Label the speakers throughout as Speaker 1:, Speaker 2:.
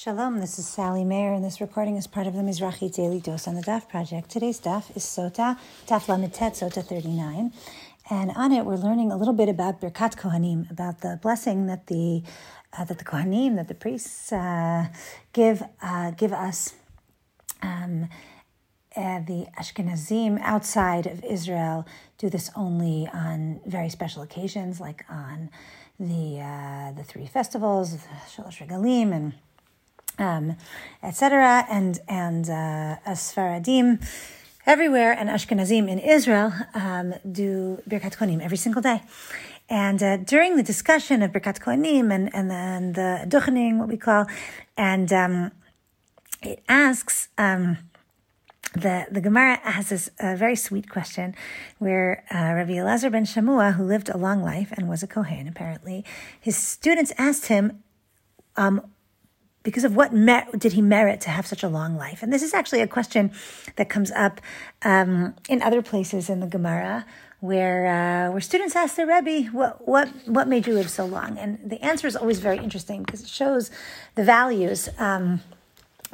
Speaker 1: Shalom, this is Sally Mayer, and this recording is part of the Mizrachi Daily Dose on the Daf Project. Today's Daf is Sotah, Daf Lamitet, Sotah 39. And on it, we're learning a little bit about Birkat Kohanim, about the blessing that the uh, that the Kohanim, that the priests uh, give uh, give us. Um, uh, the Ashkenazim outside of Israel do this only on very special occasions, like on the uh, the three festivals, Shalosh Regalim, and um, etc. And and uh, Asfaradim everywhere and Ashkenazim in Israel um, do Birkat Kohanim every single day. And uh, during the discussion of Birkat Kohanim and and then the Duchening, what we call, and um, it asks. Um, the, the Gemara has this uh, very sweet question where uh, Rabbi Elazar ben Shamua, who lived a long life and was a Kohen apparently, his students asked him, um, because of what mer- did he merit to have such a long life? And this is actually a question that comes up um, in other places in the Gemara, where uh, where students ask their Rebbe, "What what what made you live so long?" And the answer is always very interesting because it shows the values. Um,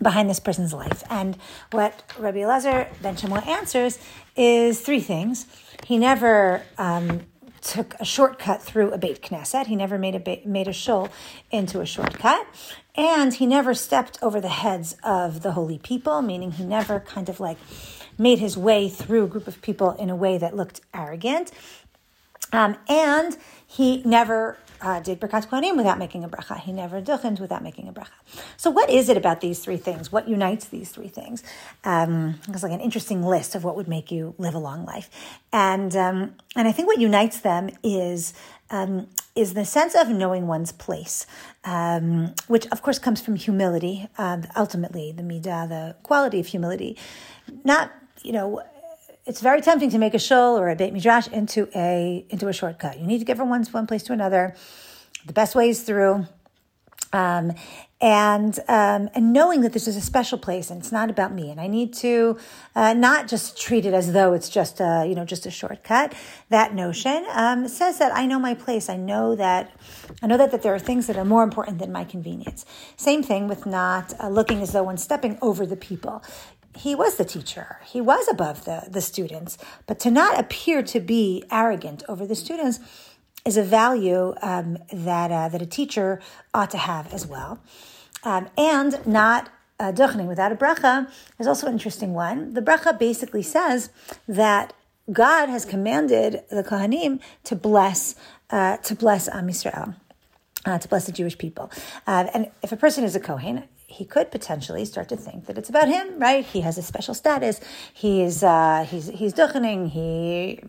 Speaker 1: behind this person's life. And what Rabbi Elazar ben Shamua answers is three things. He never um, took a shortcut through a Beit Knesset. He never made a beit, made a shul into a shortcut, and he never stepped over the heads of the holy people. Meaning, he never kind of like made his way through a group of people in a way that looked arrogant. Um, and he never uh, did Birkat Kohanim without making a bracha. He never duchened without making a bracha. So, what is it about these three things? What unites these three things? Um, it's like an interesting list of what would make you live a long life, and um, and I think what unites them is um, is the sense of knowing one's place, um, which of course comes from humility. Uh, ultimately, the midah, the quality of humility, not you know it's very tempting to make a shul or a beit midrash into a into a shortcut. You need to get from one one place to another. The best way is through. Um, and um, and knowing that this is a special place and it's not about me, and I need to uh, not just treat it as though it's just a you know just a shortcut. That notion um, says that I know my place. I know that I know that, that there are things that are more important than my convenience. Same thing with not uh, looking as though one's stepping over the people he was the teacher. He was above the, the students. But to not appear to be arrogant over the students is a value um, that, uh, that a teacher ought to have as well. Um, and not uh, without a bracha is also an interesting one. The bracha basically says that God has commanded the Kohanim to bless, uh, to bless Am Yisrael. Uh, to bless the Jewish people. Uh, and if a person is a Kohen, he could potentially start to think that it's about him, right? He has a special status. He's uh, he's he's duchening. He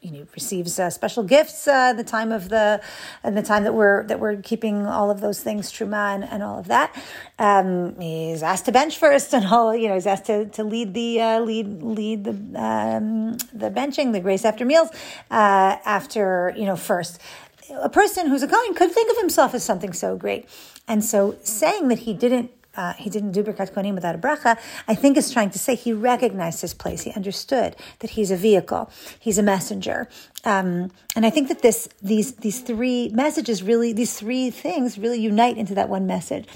Speaker 1: you know receives uh, special gifts uh, the time of the and the time that we're that we're keeping all of those things truma and, and all of that. Um, he's asked to bench first and all. You know, he's asked to, to lead the uh, lead lead the um, the benching, the grace after meals uh, after you know first a person who's a Kohen could think of himself as something so great. And so saying that he didn't uh, he didn't do Birkat Kohanim without a bracha, I think is trying to say he recognized his place. He understood that he's a vehicle, he's a messenger. Um, and I think that this, these, these three messages really, these three things really unite into that one message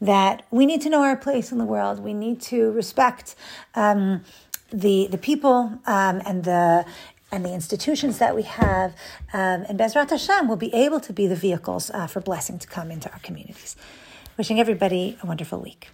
Speaker 1: that we need to know our place in the world. We need to respect, um, the, the people, um, and the, and the institutions that we have, um, and Bezrat Hashem will be able to be the vehicles uh, for blessing to come into our communities. Wishing everybody a wonderful week.